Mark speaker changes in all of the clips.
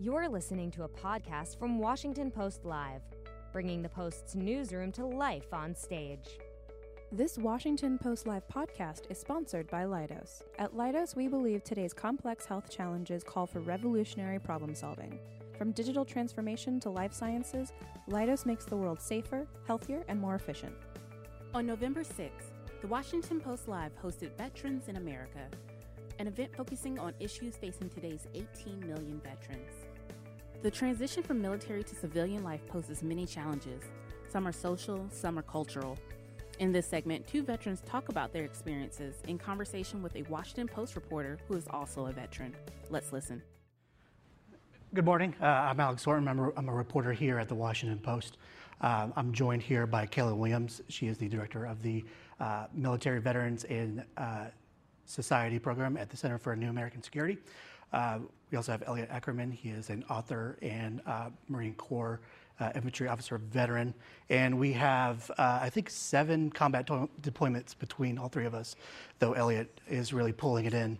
Speaker 1: You're listening to a podcast from Washington Post Live, bringing the Post's newsroom to life on stage.
Speaker 2: This Washington Post Live podcast is sponsored by Leidos. At Leidos, we believe today's complex health challenges call for revolutionary problem solving. From digital transformation to life sciences, Leidos makes the world safer, healthier, and more efficient.
Speaker 3: On November 6th, the Washington Post Live hosted Veterans in America, an event focusing on issues facing today's 18 million veterans. The transition from military to civilian life poses many challenges. Some are social, some are cultural. In this segment, two veterans talk about their experiences in conversation with a Washington Post reporter who is also a veteran. Let's listen.
Speaker 4: Good morning. Uh, I'm Alex Thornton. I'm a, I'm a, reporter here at the Washington Post. Uh, I'm joined here by Kayla Williams. She is the director of the uh, Military Veterans in uh, Society program at the Center for New American Security. Uh, we also have Elliot Ackerman. He is an author and uh, Marine Corps uh, infantry officer veteran. And we have, uh, I think, seven combat to- deployments between all three of us, though Elliot is really pulling it in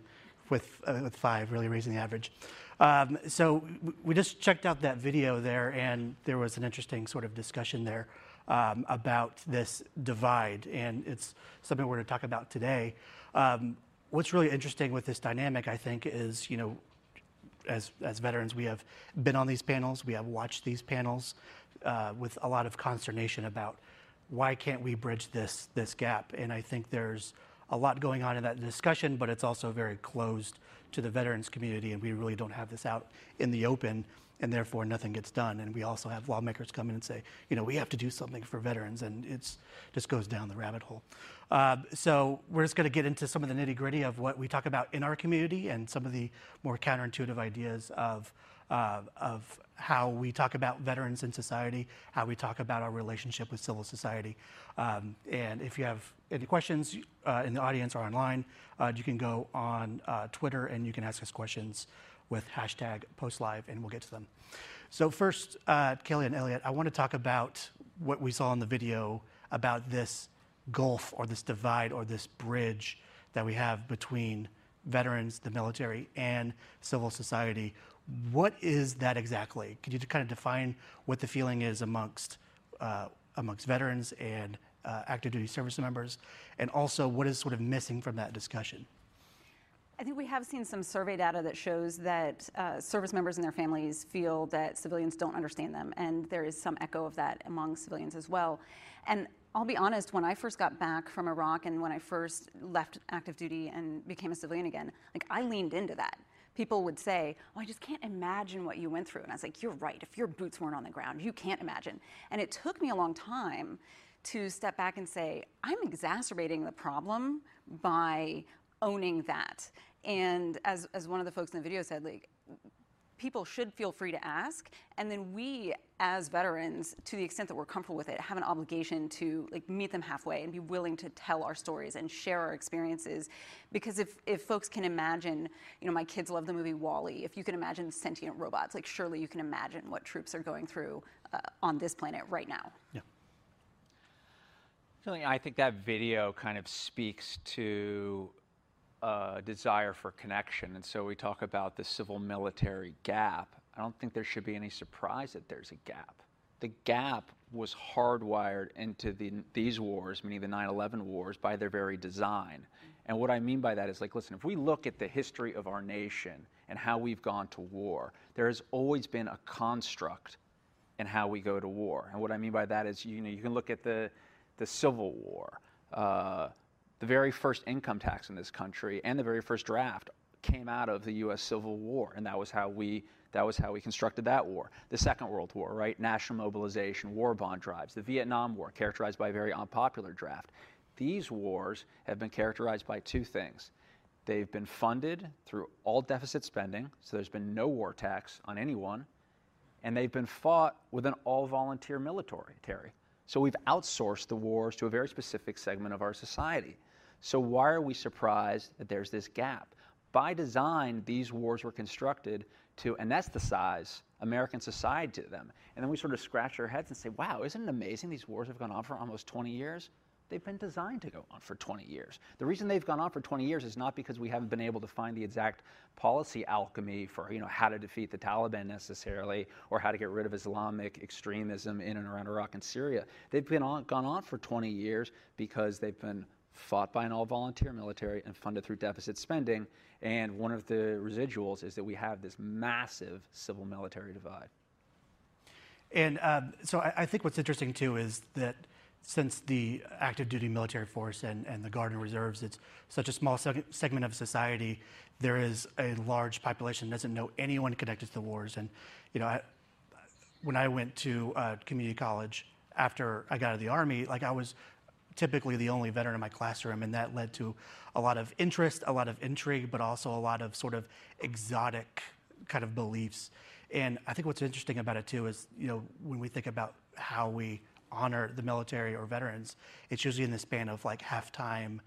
Speaker 4: with, uh, with five, really raising the average. Um, so we just checked out that video there, and there was an interesting sort of discussion there um, about this divide, and it's something we're going to talk about today. Um, what's really interesting with this dynamic, I think, is you know, as as veterans, we have been on these panels, we have watched these panels uh, with a lot of consternation about why can't we bridge this this gap, and I think there's a lot going on in that discussion, but it's also very closed to the veterans community, and we really don't have this out in the open, and therefore nothing gets done. And we also have lawmakers come in and say, you know, we have to do something for veterans, and it's just goes down the rabbit hole. Uh, so we're just going to get into some of the nitty gritty of what we talk about in our community and some of the more counterintuitive ideas of uh, of how we talk about veterans in society, how we talk about our relationship with civil society. Um, and if you have any questions uh, in the audience or online, uh, you can go on uh, Twitter and you can ask us questions with hashtag postlive and we'll get to them. So, first, uh, Kelly and Elliot, I want to talk about what we saw in the video about this gulf or this divide or this bridge that we have between veterans, the military, and civil society. What is that exactly? Could you kind of define what the feeling is amongst uh, amongst veterans and uh, active duty service members, and also what is sort of missing from that discussion?
Speaker 5: I think we have seen some survey data that shows that uh, service members and their families feel that civilians don't understand them, and there is some echo of that among civilians as well. And I'll be honest, when I first got back from Iraq and when I first left active duty and became a civilian again, like I leaned into that. People would say, Oh, I just can't imagine what you went through. And I was like, You're right. If your boots weren't on the ground, you can't imagine. And it took me a long time to step back and say, I'm exacerbating the problem by owning that. And as, as one of the folks in the video said, like, people should feel free to ask. And then we as veterans to the extent that we're comfortable with it have an obligation to like meet them halfway and be willing to tell our stories and share our experiences. Because if, if folks can imagine you know my kids love the movie WALL-E. If you can imagine sentient robots like surely you can imagine what troops are going through uh, on this planet right now.
Speaker 4: Yeah.
Speaker 6: I think that video kind of speaks to a desire for connection. And so we talk about the civil military gap. I don't think there should be any surprise that there's a gap. The gap was hardwired into the, these wars, meaning the 9 11 wars, by their very design. And what I mean by that is like, listen, if we look at the history of our nation and how we've gone to war, there has always been a construct in how we go to war. And what I mean by that is, you know, you can look at the, the Civil War. Uh, the very first income tax in this country and the very first draft came out of the U.S. Civil War, and that was how we that was how we constructed that war. The Second World War, right? National mobilization, war bond drives. The Vietnam War, characterized by a very unpopular draft. These wars have been characterized by two things. They've been funded through all deficit spending, so there's been no war tax on anyone, and they've been fought with an all volunteer military. Terry. So we've outsourced the wars to a very specific segment of our society. So why are we surprised that there's this gap? By design, these wars were constructed to anesthetize American society to them. And then we sort of scratch our heads and say, wow, isn't it amazing these wars have gone on for almost 20 years? they've been designed to go on for 20 years. The reason they've gone on for 20 years is not because we haven't been able to find the exact policy alchemy for you know how to defeat the Taliban necessarily or how to get rid of Islamic extremism in and around Iraq and Syria. They've been on, gone on for 20 years because they've been fought by an all-volunteer military and funded through deficit spending. And one of the residuals is that we have this massive civil-military divide.
Speaker 4: And um, so I, I think what's interesting too is that since the active duty military force and, and the Guard and Reserves, it's such a small seg- segment of society, there is a large population that doesn't know anyone connected to the wars. And, you know, I, when I went to uh, community college after I got out of the Army, like I was typically the only veteran in my classroom, and that led to a lot of interest, a lot of intrigue, but also a lot of sort of exotic kind of beliefs. And I think what's interesting about it too is, you know, when we think about how we honor the military or veterans, it's usually in the span of like halftime,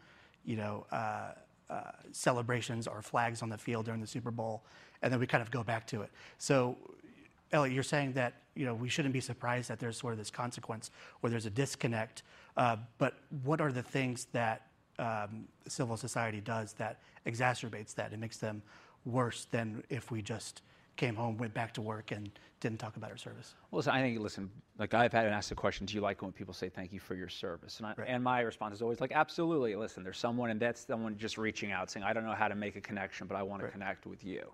Speaker 4: you know, uh, uh, celebrations or flags on the field during the Super Bowl, and then we kind of go back to it. So, Elliot, you're saying that you know we shouldn't be surprised that there's sort of this consequence where there's a disconnect. Uh, but what are the things that um, civil society does that exacerbates that and makes them worse than if we just came home, went back to work, and didn't talk about our service?
Speaker 6: Well, listen, I think, listen, like I've had asked the question, do you like when people say thank you for your service? And, I,
Speaker 4: Right.
Speaker 6: and my response is always like, absolutely. Listen, there's someone, and that's someone just reaching out saying, I don't know how to make a connection, but I want to connect with you.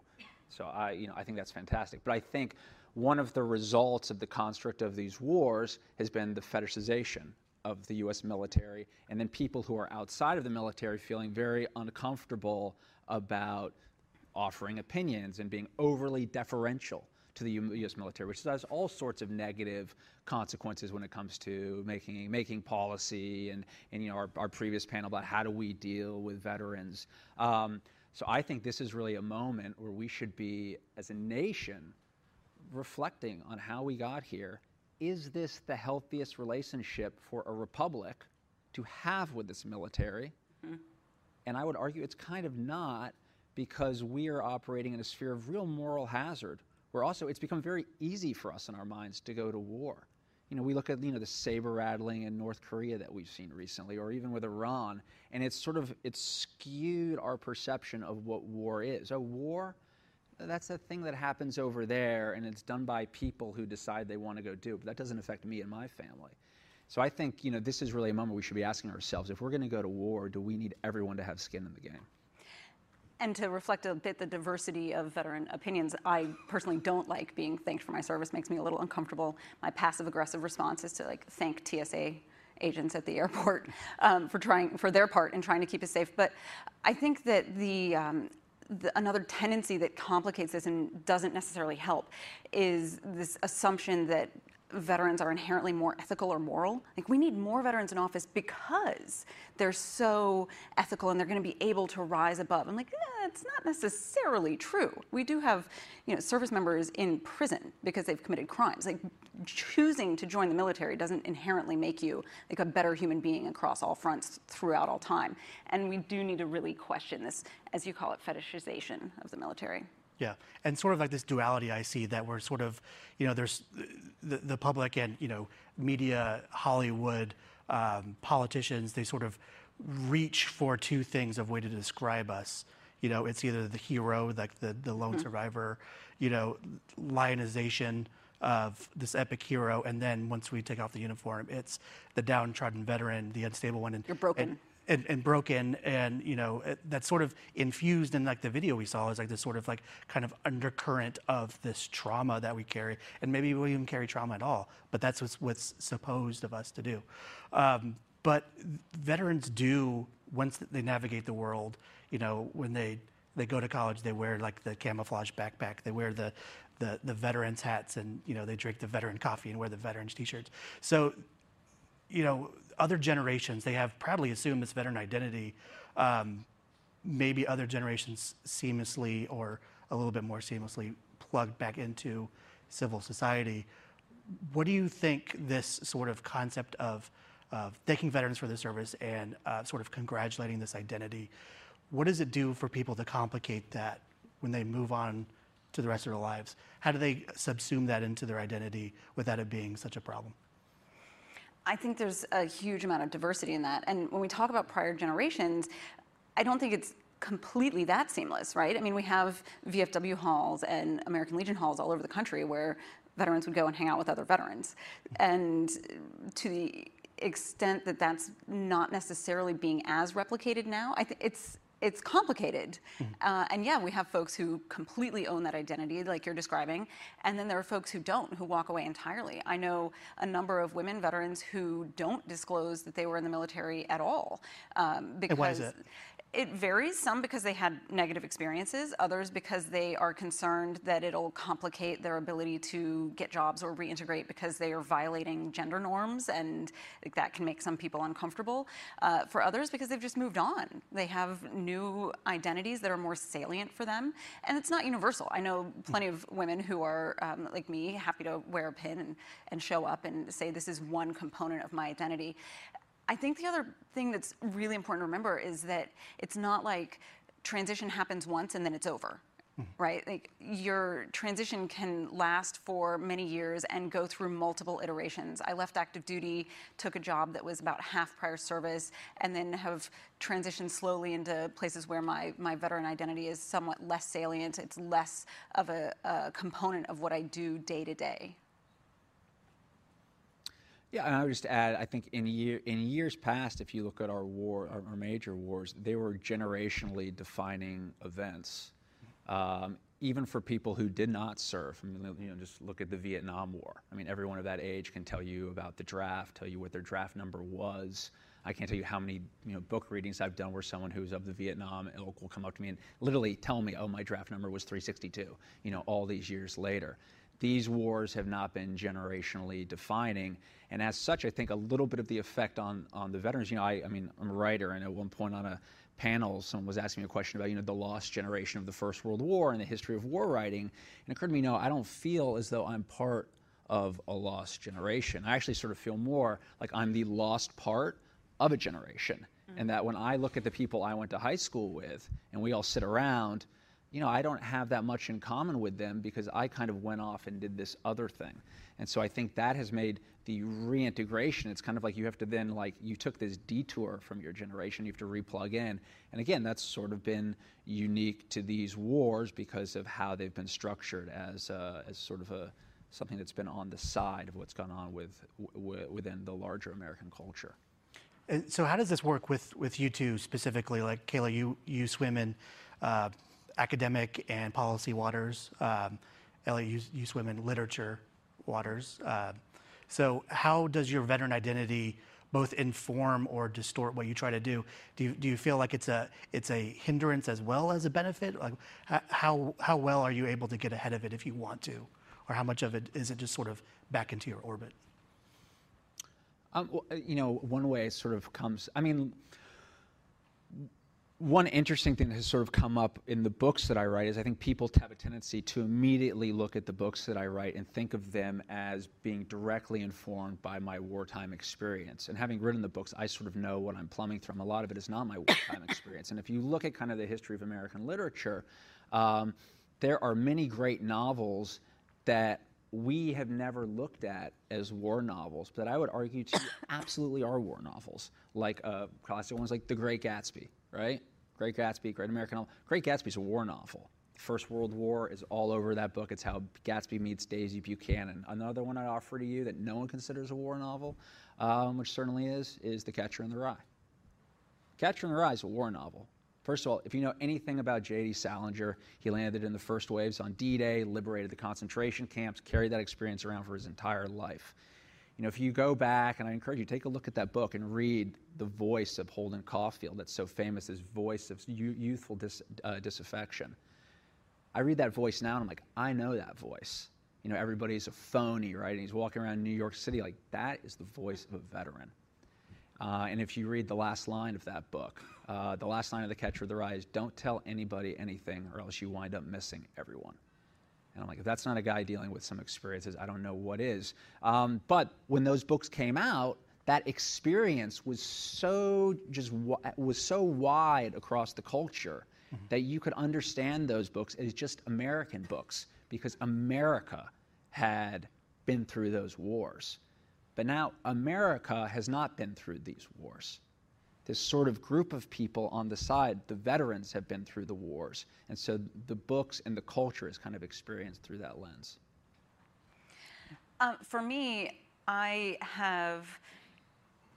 Speaker 6: So I, you know, I think that's fantastic. But I think one of the results of the construct of these wars has been the fetishization of the U.S. military, and then people who are outside of the military feeling very uncomfortable about offering opinions and being overly deferential to the U.S. military, which has all sorts of negative consequences when it comes to making making policy and and you know our, our previous panel about how do we deal with veterans. Um, so I think this is really a moment where we should be, as a nation, reflecting on how we got here. Is this the healthiest relationship for a republic to have with this military? Mm-hmm. And I would argue it's kind of not because we are operating in a sphere of real moral hazard where also it's become very easy for us in our minds to go to war. You know, we look at you know the saber rattling in North Korea that we've seen recently, or even with Iran, and it's sort of it's skewed our perception of what war is. A war, that's a thing that happens over there, and it's done by people who decide they want to go do. But that doesn't affect me and my family. So I think you know this is really a moment we should be asking ourselves: if we're going to go to war, do we need everyone to have skin in the game?
Speaker 5: And to reflect a bit the diversity of veteran opinions, I personally don't like being thanked for my service. Makes me a little uncomfortable. My passive aggressive response is to like thank TSA agents at the airport um, for trying for their part in trying to keep us safe. But I think that the um, the, another tendency that complicates this and doesn't necessarily help is this assumption that veterans are inherently more ethical or moral. Like we need more veterans in office because they're so ethical and they're going to be able to rise above. I'm like, eh, not necessarily true. We do have, you know, service members in prison because they've committed crimes. Like choosing to join the military doesn't inherently make you like a better human being across all fronts throughout all time. And we do need to really question this, as you call it, fetishization of the military.
Speaker 4: Yeah, and sort of like this duality I see that we're sort of, you know, there's the, the public and, you know, media, Hollywood, um, politicians, they sort of reach for two things of way to describe us. You know, it's either the hero, like the, the lone survivor, you know, lionization of this epic hero, and then once we take off the uniform, it's the downtrodden veteran, the unstable one. And,
Speaker 5: You're broken.
Speaker 4: and- and, and broken and you know it, that's sort of infused in like the video we saw is like this sort of like kind of undercurrent of this trauma that we carry and maybe we even carry trauma at all but that's what's, what's supposed of us to do. Um, but veterans do once they navigate the world you know when they they go to college they wear like the camouflage backpack they wear the the, the veterans hats and you know they drink the veteran coffee and wear the veterans t-shirts. So you know, other generations, they have proudly assumed this veteran identity. Um, maybe other generations seamlessly or a little bit more seamlessly plugged back into civil society. What do you think this sort of concept of, of thanking veterans for their service and uh, sort of congratulating this identity, what does it do for people to complicate that when they move on to the rest of their lives? How do they subsume that into their identity without it being such a problem?
Speaker 5: I think there's a huge amount of diversity in that. And when we talk about prior generations, I don't think it's completely that seamless, right? I mean, we have VFW halls and American Legion halls all over the country where veterans would go and hang out with other veterans. And to the extent that that's not necessarily being as replicated now, I think it's it's complicated. Mm-hmm. Uh, and yeah, we have folks who completely own that identity, like you're describing, and then there are folks who don't, who walk away entirely. I know a number of women veterans who don't disclose that they were in the military at all.
Speaker 4: Um, because and why is
Speaker 5: it? Varies, some because they had negative experiences, others because they are concerned that it'll complicate their ability to get jobs or reintegrate because they are violating gender norms and that can make some people uncomfortable. Uh, for others, because they've just moved on. They have new identities that are more salient for them. And it's not universal. I know plenty of women who are, um, like me, happy to wear a pin and, and show up and say, this is one component of my identity. I think the other thing that's really important to remember is that it's not like transition happens once and then it's over. Mm-hmm. Right? Like your transition can last for many years and go through multiple iterations. I left active duty, took a job that was about half prior service, and then have transitioned slowly into places where my, my veteran identity is somewhat less salient. It's less of a, a component of what I do day to day.
Speaker 6: Yeah, and I would just add, I think in year in years past, if you look at our war, our, our major wars, they were generationally defining events. Um, even for people who did not serve, I mean, you know, just look at the Vietnam War. I mean, everyone of that age can tell you about the draft, tell you what their draft number was. I can't tell you how many you know book readings I've done where someone who's of the Vietnam ilk will come up to me and literally tell me, "Oh, my draft number was 362." You know, all these years later these wars have not been generationally defining. And as such, I think a little bit of the effect on, on the veterans, you know, I, I mean, I'm a writer, and at one point on a panel, someone was asking me a question about, you know, the lost generation of the First World War and the history of war writing. And it occurred to me, no, I don't feel as though I'm part of a lost generation. I actually sort of feel more like I'm the lost part of a generation. Mm-hmm. And that when I look at the people I went to high school with, and we all sit around, you know, I don't have that much in common with them because I kind of went off and did this other thing. And so I think that has made the reintegration, it's kind of like you have to then, like, you took this detour from your generation, you have to replug in. And again, that's sort of been unique to these wars because of how they've been structured as, uh, as sort of a, something that's been on the side of what's gone on with, w- within the larger American culture.
Speaker 4: So, how does this work with, with you two specifically? Like, Kayla, you, you swim in uh, academic and policy waters. Um, Elliot, you, swim in literature waters. Uh, so, how does your veteran identity both inform or distort what you try to do? Do you, do you feel like it's a it's a hindrance as well as a benefit? Like, how how well are you able to get ahead of it if you want to, or how much of it is it just sort of back into your orbit?
Speaker 6: Um, you know, one way sort of comes. I mean, one interesting thing that has sort of come up in the books that I write is I think people have a tendency to immediately look at the books that I write and think of them as being directly informed by my wartime experience. And having written the books, I sort of know what I'm plumbing from. A lot of it is not my wartime experience. And if you look at kind of the history of American literature, um, there are many great novels that we have never looked at as war novels, but I would argue to absolutely are war novels, like uh, classic ones like The Great Gatsby right? Great Gatsby, Great American Novel. Great Gatsby is a war novel. First World War is all over that book. It's how Gatsby meets Daisy Buchanan. Another one I offer to you that no one considers a war novel, um, which certainly is, is The Catcher in the Rye. Catcher in the Rye is a war novel. First of all, if you know anything about J.D. Salinger, he landed in the first waves on D-Day, liberated the concentration camps, carried that experience around for his entire life you know, if you go back, and I encourage you, take a look at that book and read the voice of Holden Caulfield that's so famous, his voice of youthful dis, uh, disaffection. I read that voice now and I'm like, I know that voice. You know, everybody's a phony, right? And he's walking around New York City like, that is the voice of a veteran. Uh, and if you read the last line of that book, uh, the last line of The Catcher of the Rye is, don't tell anybody anything or else you wind up missing everyone. And I'm like, if that's not a guy dealing with some experiences, I don't know what is. Um, but when those books came out, that experience was so just was so wide across the culture mm-hmm. that you could understand those books as just American books because America had been through those wars. But now America has not been through these wars. This sort of group of people on the side, the veterans have been through the wars. And so the books and the culture is kind of experienced through that lens.
Speaker 5: Uh, for me, I have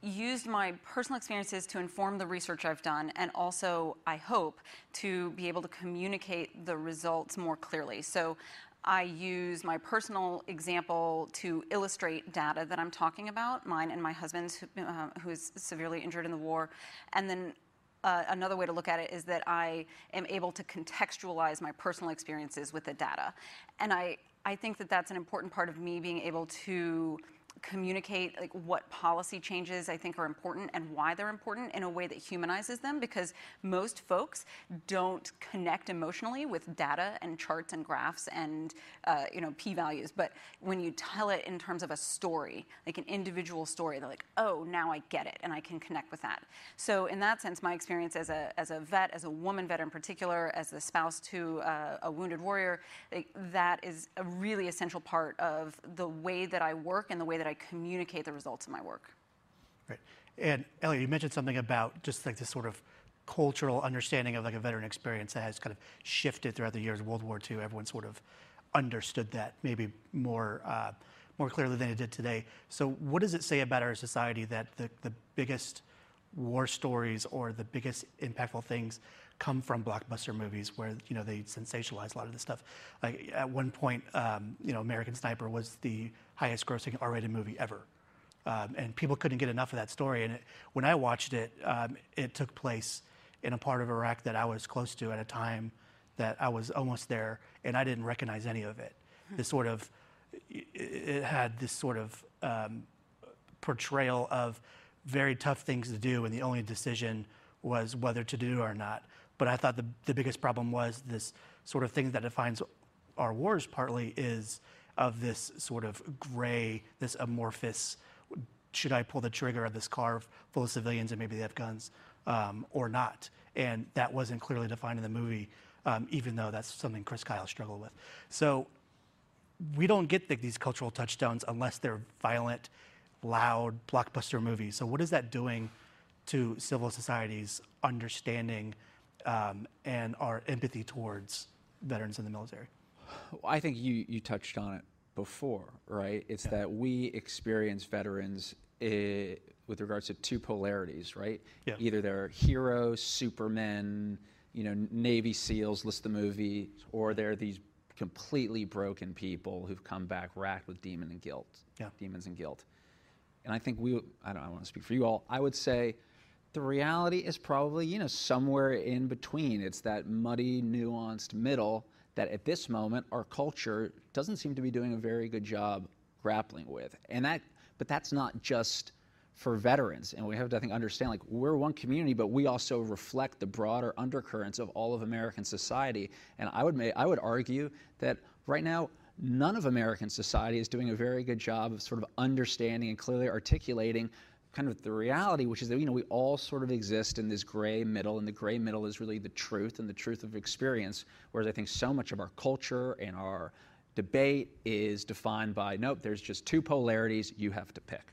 Speaker 5: used my personal experiences to inform the research I've done, and also, I hope, to be able to communicate the results more clearly. So I use my personal example to illustrate data that I'm talking about, mine and my husband's, who, uh, who is severely injured in the war. And then uh, another way to look at it is that I am able to contextualize my personal experiences with the data. And I, I think that that's an important part of me being able to communicate like what policy changes I think are important and why they're important in a way that humanizes them because most folks don't connect emotionally with data and charts and graphs and uh, you know p-values. But when you tell it in terms of a story like an individual story they're like oh now I get it and I can connect with that. So in that sense my experience as a as a vet as a woman vet in particular as the spouse to uh, a wounded warrior like, that is a really essential part of the way that I work and the way that I communicate the results of my work.
Speaker 4: Right. And Elliot, you mentioned something about just like this sort of cultural understanding of like a veteran experience that has kind of shifted throughout the years of World War II. Everyone sort of understood that maybe more uh, more clearly than it did today. So, what does it say about our society that the, the biggest war stories or the biggest impactful things come from blockbuster movies where you know they sensationalize a lot of this stuff. Like at one point, um, you know, American Sniper was the highest-grossing R-rated movie ever, um, and people couldn't get enough of that story. And it, when I watched it, um, it took place in a part of Iraq that I was close to at a time that I was almost there, and I didn't recognize any of it. Hmm. This sort of, it had this sort of um, portrayal of very tough things to do, and the only decision was whether to do or not. But I thought the, the biggest problem was this sort of thing that defines our wars partly is of this sort of gray, this amorphous, should I pull the trigger of this car full of civilians and maybe they have guns um, or not? And that wasn't clearly defined in the movie, um, even though that's something Chris Kyle struggled with. So we don't get the, these cultural touchdowns unless they're violent, loud, blockbuster movies. So what is that doing to civil society's understanding um, and our empathy towards veterans in the military?
Speaker 6: I think you, you touched on it before, right? It's yeah. that we experience veterans eh, with regards to two polarities, right? Yeah. Either they're heroes, supermen, you know, Navy SEALs, list the movie, or they're these completely broken people who've come back racked with demon and guilt, yeah. demons and guilt. And I think we, I don't I want to speak for you all, I would say the reality is probably, you know, somewhere in between. It's that muddy, nuanced middle that at this moment our culture doesn't seem to be doing a very good job grappling with. And that but that's not just for veterans. And we have to, I think, understand like we're one community, but we also reflect the broader undercurrents of all of American society. And I would I would argue that right now none of American society is doing a very good job of sort of understanding and clearly articulating kind of the reality, which is that you know we all sort of exist in this gray middle, and the gray middle is really the truth and the truth of experience. Whereas I think so much of our culture and our debate is defined by nope, there's just two polarities. You have to pick.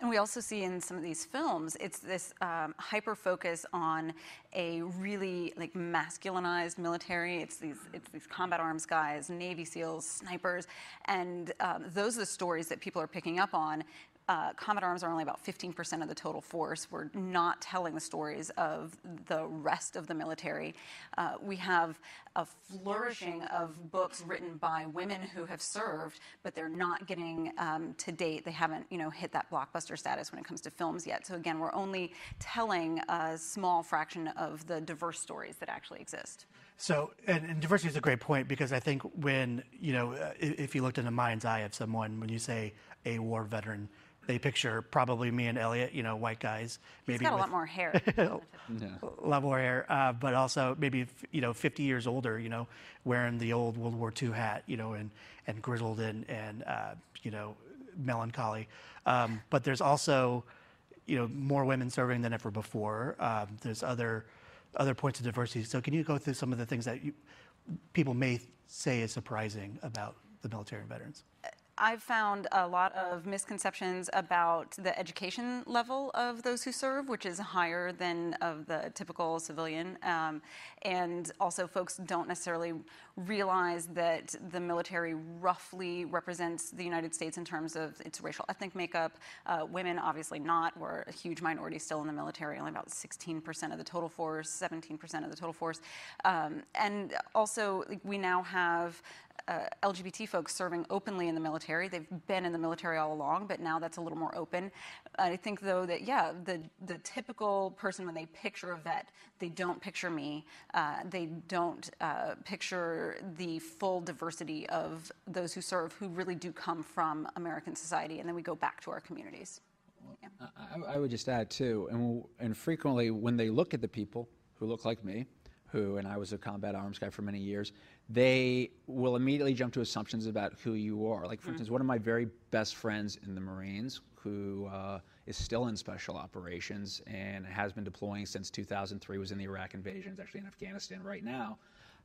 Speaker 5: And we also see in some of these films, it's this um, hyper focus on a really like masculinized military. It's these it's these combat arms guys, Navy SEALs, snipers, and um, those are the stories that people are picking up on uh, Arms are only about 15% of the total force. We're not telling the stories of the rest of the military. Uh, we have a flourishing of books written by women who have served, but they're not getting um, to date. They haven't, you know, hit that blockbuster status when it comes to films yet. So again, we're only telling a small fraction of the diverse stories that actually exist.
Speaker 4: So, and, and, diversity is a great point because I think when, you know, if you looked in the mind's eye of someone, when you say a war veteran, they picture probably me and Elliot, you know, white guys.
Speaker 5: Maybe He's got a lot more hair.
Speaker 4: a lot more hair, uh, but also maybe you know 50 years older, you know, wearing the old World War II hat, you know, and and grizzled and and uh, you know melancholy. Um, but there's also you know more women serving than ever before. Um, there's other other points of diversity. So can you go through some of the things that you, people may say is surprising about the military and veterans?
Speaker 5: I've found a lot of misconceptions about the education level of those who serve, which is higher than of the typical civilian. Um, and also, folks don't necessarily realize that the military roughly represents the United States in terms of its racial ethnic makeup. Uh, women, obviously not. We're a huge minority still in the military, only about 16% of the total force, 17% of the total force. Um, and also, we now have uh, LGBT folks serving openly in the military. They've been in the military all along, but now that's a little more open. I think, though, that yeah, the the typical person when they picture a vet, they don't picture me. Uh, they don't uh, picture the full diversity of those who serve, who really do come from American society, and then we go back to our communities.
Speaker 6: Yeah. I, I, would just add too, and, and frequently when they look at the people who look like me, who, and I was a combat arms guy for many years, they will immediately jump to assumptions about who you are. Like, for mm instance, one of my very best friends in the Marines, who uh, is still in special operations and has been deploying since 2003, was in the Iraq invasion, is actually in Afghanistan right now.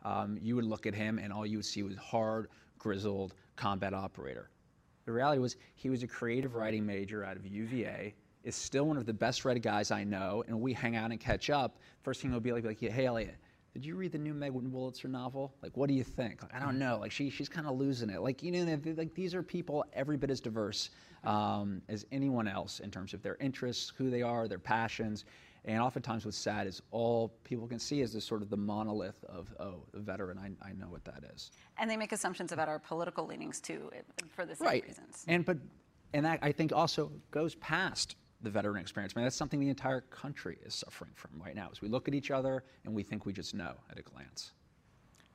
Speaker 6: Um, you would look at him, and all you would see was hard, grizzled combat operator. The reality was he was a creative writing major out of UVA, is still one of the best read guys I know, and we hang out and catch up. First thing he'll be like, like hey, Elliot, did you read the new Megan Wolitzer novel? Like, what do you think? Like, I don't know. Like, she, she's kind of losing it. Like, you know, like these are people every bit as diverse um, as anyone else in terms of their interests, who they are, their passions. And oftentimes, what's sad is all people can see is this sort of the monolith of, oh, a veteran. I, I know what that is.
Speaker 5: And they make assumptions about our political leanings too, for the same
Speaker 6: right.
Speaker 5: reasons.
Speaker 6: And but, and that I think also goes past the veteran experience. I mean, that's something the entire country is suffering from right now. As we look at each other and we think we just know at a glance.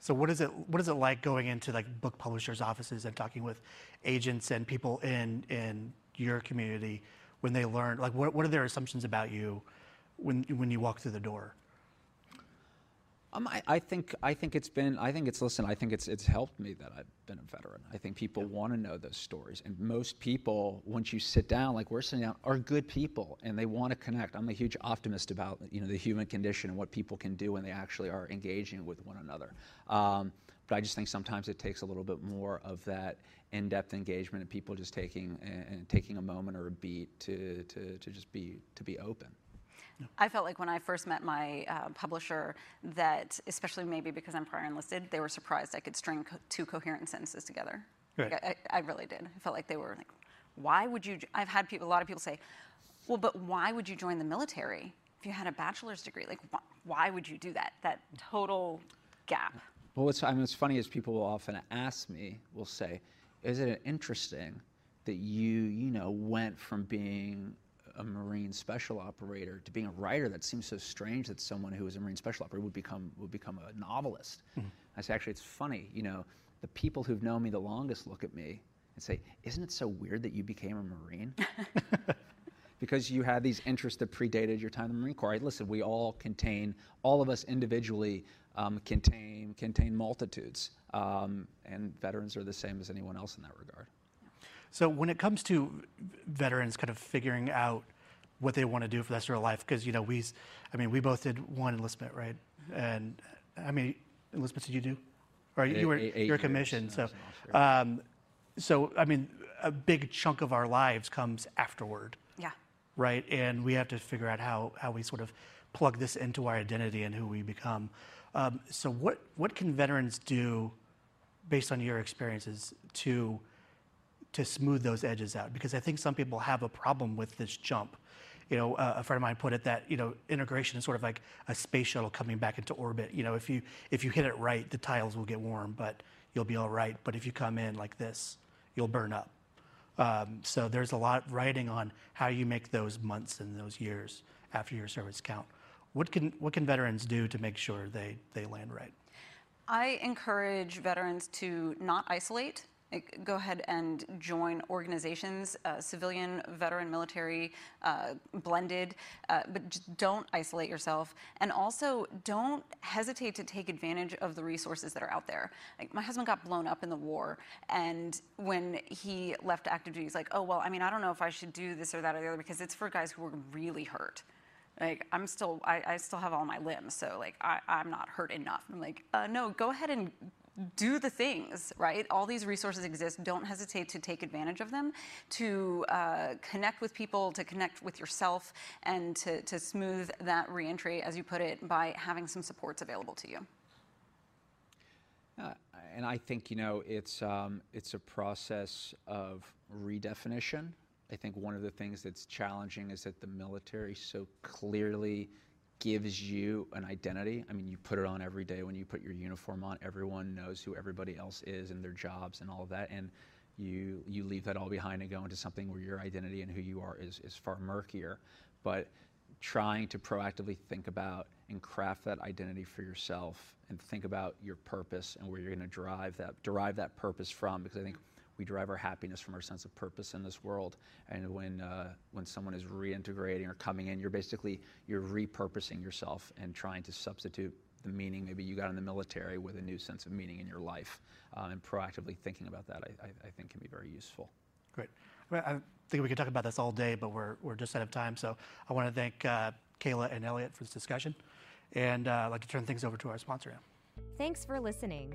Speaker 4: So what is it? What is it like going into like book publishers' offices and talking with agents and people in in your community when they learn? Like, what what are their assumptions about you when when you walk through the door?
Speaker 6: Um, I, I, think I think it's been I think it's listen I think it's it's helped me that I've been a veteran. I think people want to know those stories, and most people, once you sit down, like we're sitting down, are good people, and they want to connect. I'm a huge optimist about you know the human condition and what people can do when they actually are engaging with one another. Um, but I just think sometimes it takes a little bit more of that in-depth engagement and people just taking and taking a moment or a beat to to, to just be to be open.
Speaker 5: I felt like when I first met my uh, publisher that, especially maybe because I'm prior enlisted, they were surprised I could string co- two coherent sentences together.
Speaker 4: Right.
Speaker 5: Like I, I, really did. I felt like they were like, why would you? I've had people, a lot of people say, well, but why would you join the military if you had a bachelor's degree? Like, wh- why would you do that? That total gap.
Speaker 6: Well, what's, I mean, what's funny is people will often ask me, will say, is it interesting that you, you know, went from being a Marine special operator to being a writer, that seems so strange that someone who was a Marine special operator would become would become a novelist. Mm-hmm. I say, actually, it's funny. You know, the people who've known me the longest look at me and say, "Isn't it so weird that you became a Marine?" because you had these interests that predated your time in the Marine Corps. listen, we all contain, all of us individually um, contain contain multitudes, um, and veterans are the same as anyone else in that regard.
Speaker 4: So when it comes to veterans kind of figuring out what they want to do for the rest of their life, because you know we, I mean we both did one enlistment, right? And I mean enlistment did you do? Or you were eight, you're commissioned, so um, so I mean a big chunk of our lives comes afterward.
Speaker 5: Yeah.
Speaker 4: Right, and we have to figure out how how we sort of plug this into our identity and who we become. Um, so what what can veterans do, based on your experiences, to to smooth those edges out because I think some people have a problem with this jump. You know, uh, a friend of mine put it that you know integration is sort of like a space shuttle coming back into orbit. You know, if you if you hit it right, the tiles will get warm, but you'll be all right. But if you come in like this, you'll burn up. Um, so there's a lot writing on how you make those months and those years after your service count. What can what can veterans do to make sure they they land right?
Speaker 5: I encourage veterans to not isolate go ahead and join organizations, uh, civilian, veteran, military, uh, blended, uh, but just don't isolate yourself. And also, don't hesitate to take advantage of the resources that are out there. Like, my husband got blown up in the war, and when he left active duty, he's like, oh, well, I mean, I don't know if I should do this or that or the other because it's for guys who were really hurt like i'm still I, I, still have all my limbs so like I, i'm not hurt enough i'm like uh, no go ahead and do the things, right? All these resources exist. Don't hesitate to take advantage of them, to uh, connect with people, to connect with yourself, and to, to smooth that reentry, as you put it, by having some supports available to you.
Speaker 6: Uh, and I think you know it's um, it's a process of redefinition. I think one of the things that's challenging is that the military so clearly gives you an identity. I mean, you put it on every day when you put your uniform on. Everyone knows who everybody else is and their jobs and all of that. And you you leave that all behind and go into something where your identity and who you are is, is far murkier. But trying to proactively think about and craft that identity for yourself and think about your purpose and where you're going to derive that derive that purpose from because I think we derive our happiness from our sense of purpose in this world. And when uh, when someone is reintegrating or coming in, you're basically you're repurposing yourself and trying to substitute the meaning maybe you got in the military with a new sense of meaning in your life. Uh, and proactively thinking about that, I, I, I, think, can be very useful.
Speaker 4: Great. I think we could talk about this all day, but we're, we're just out of time. So I want to thank uh, Kayla and Elliot for this discussion. And uh, I'd like to turn things over to our sponsor now.
Speaker 1: Thanks for listening.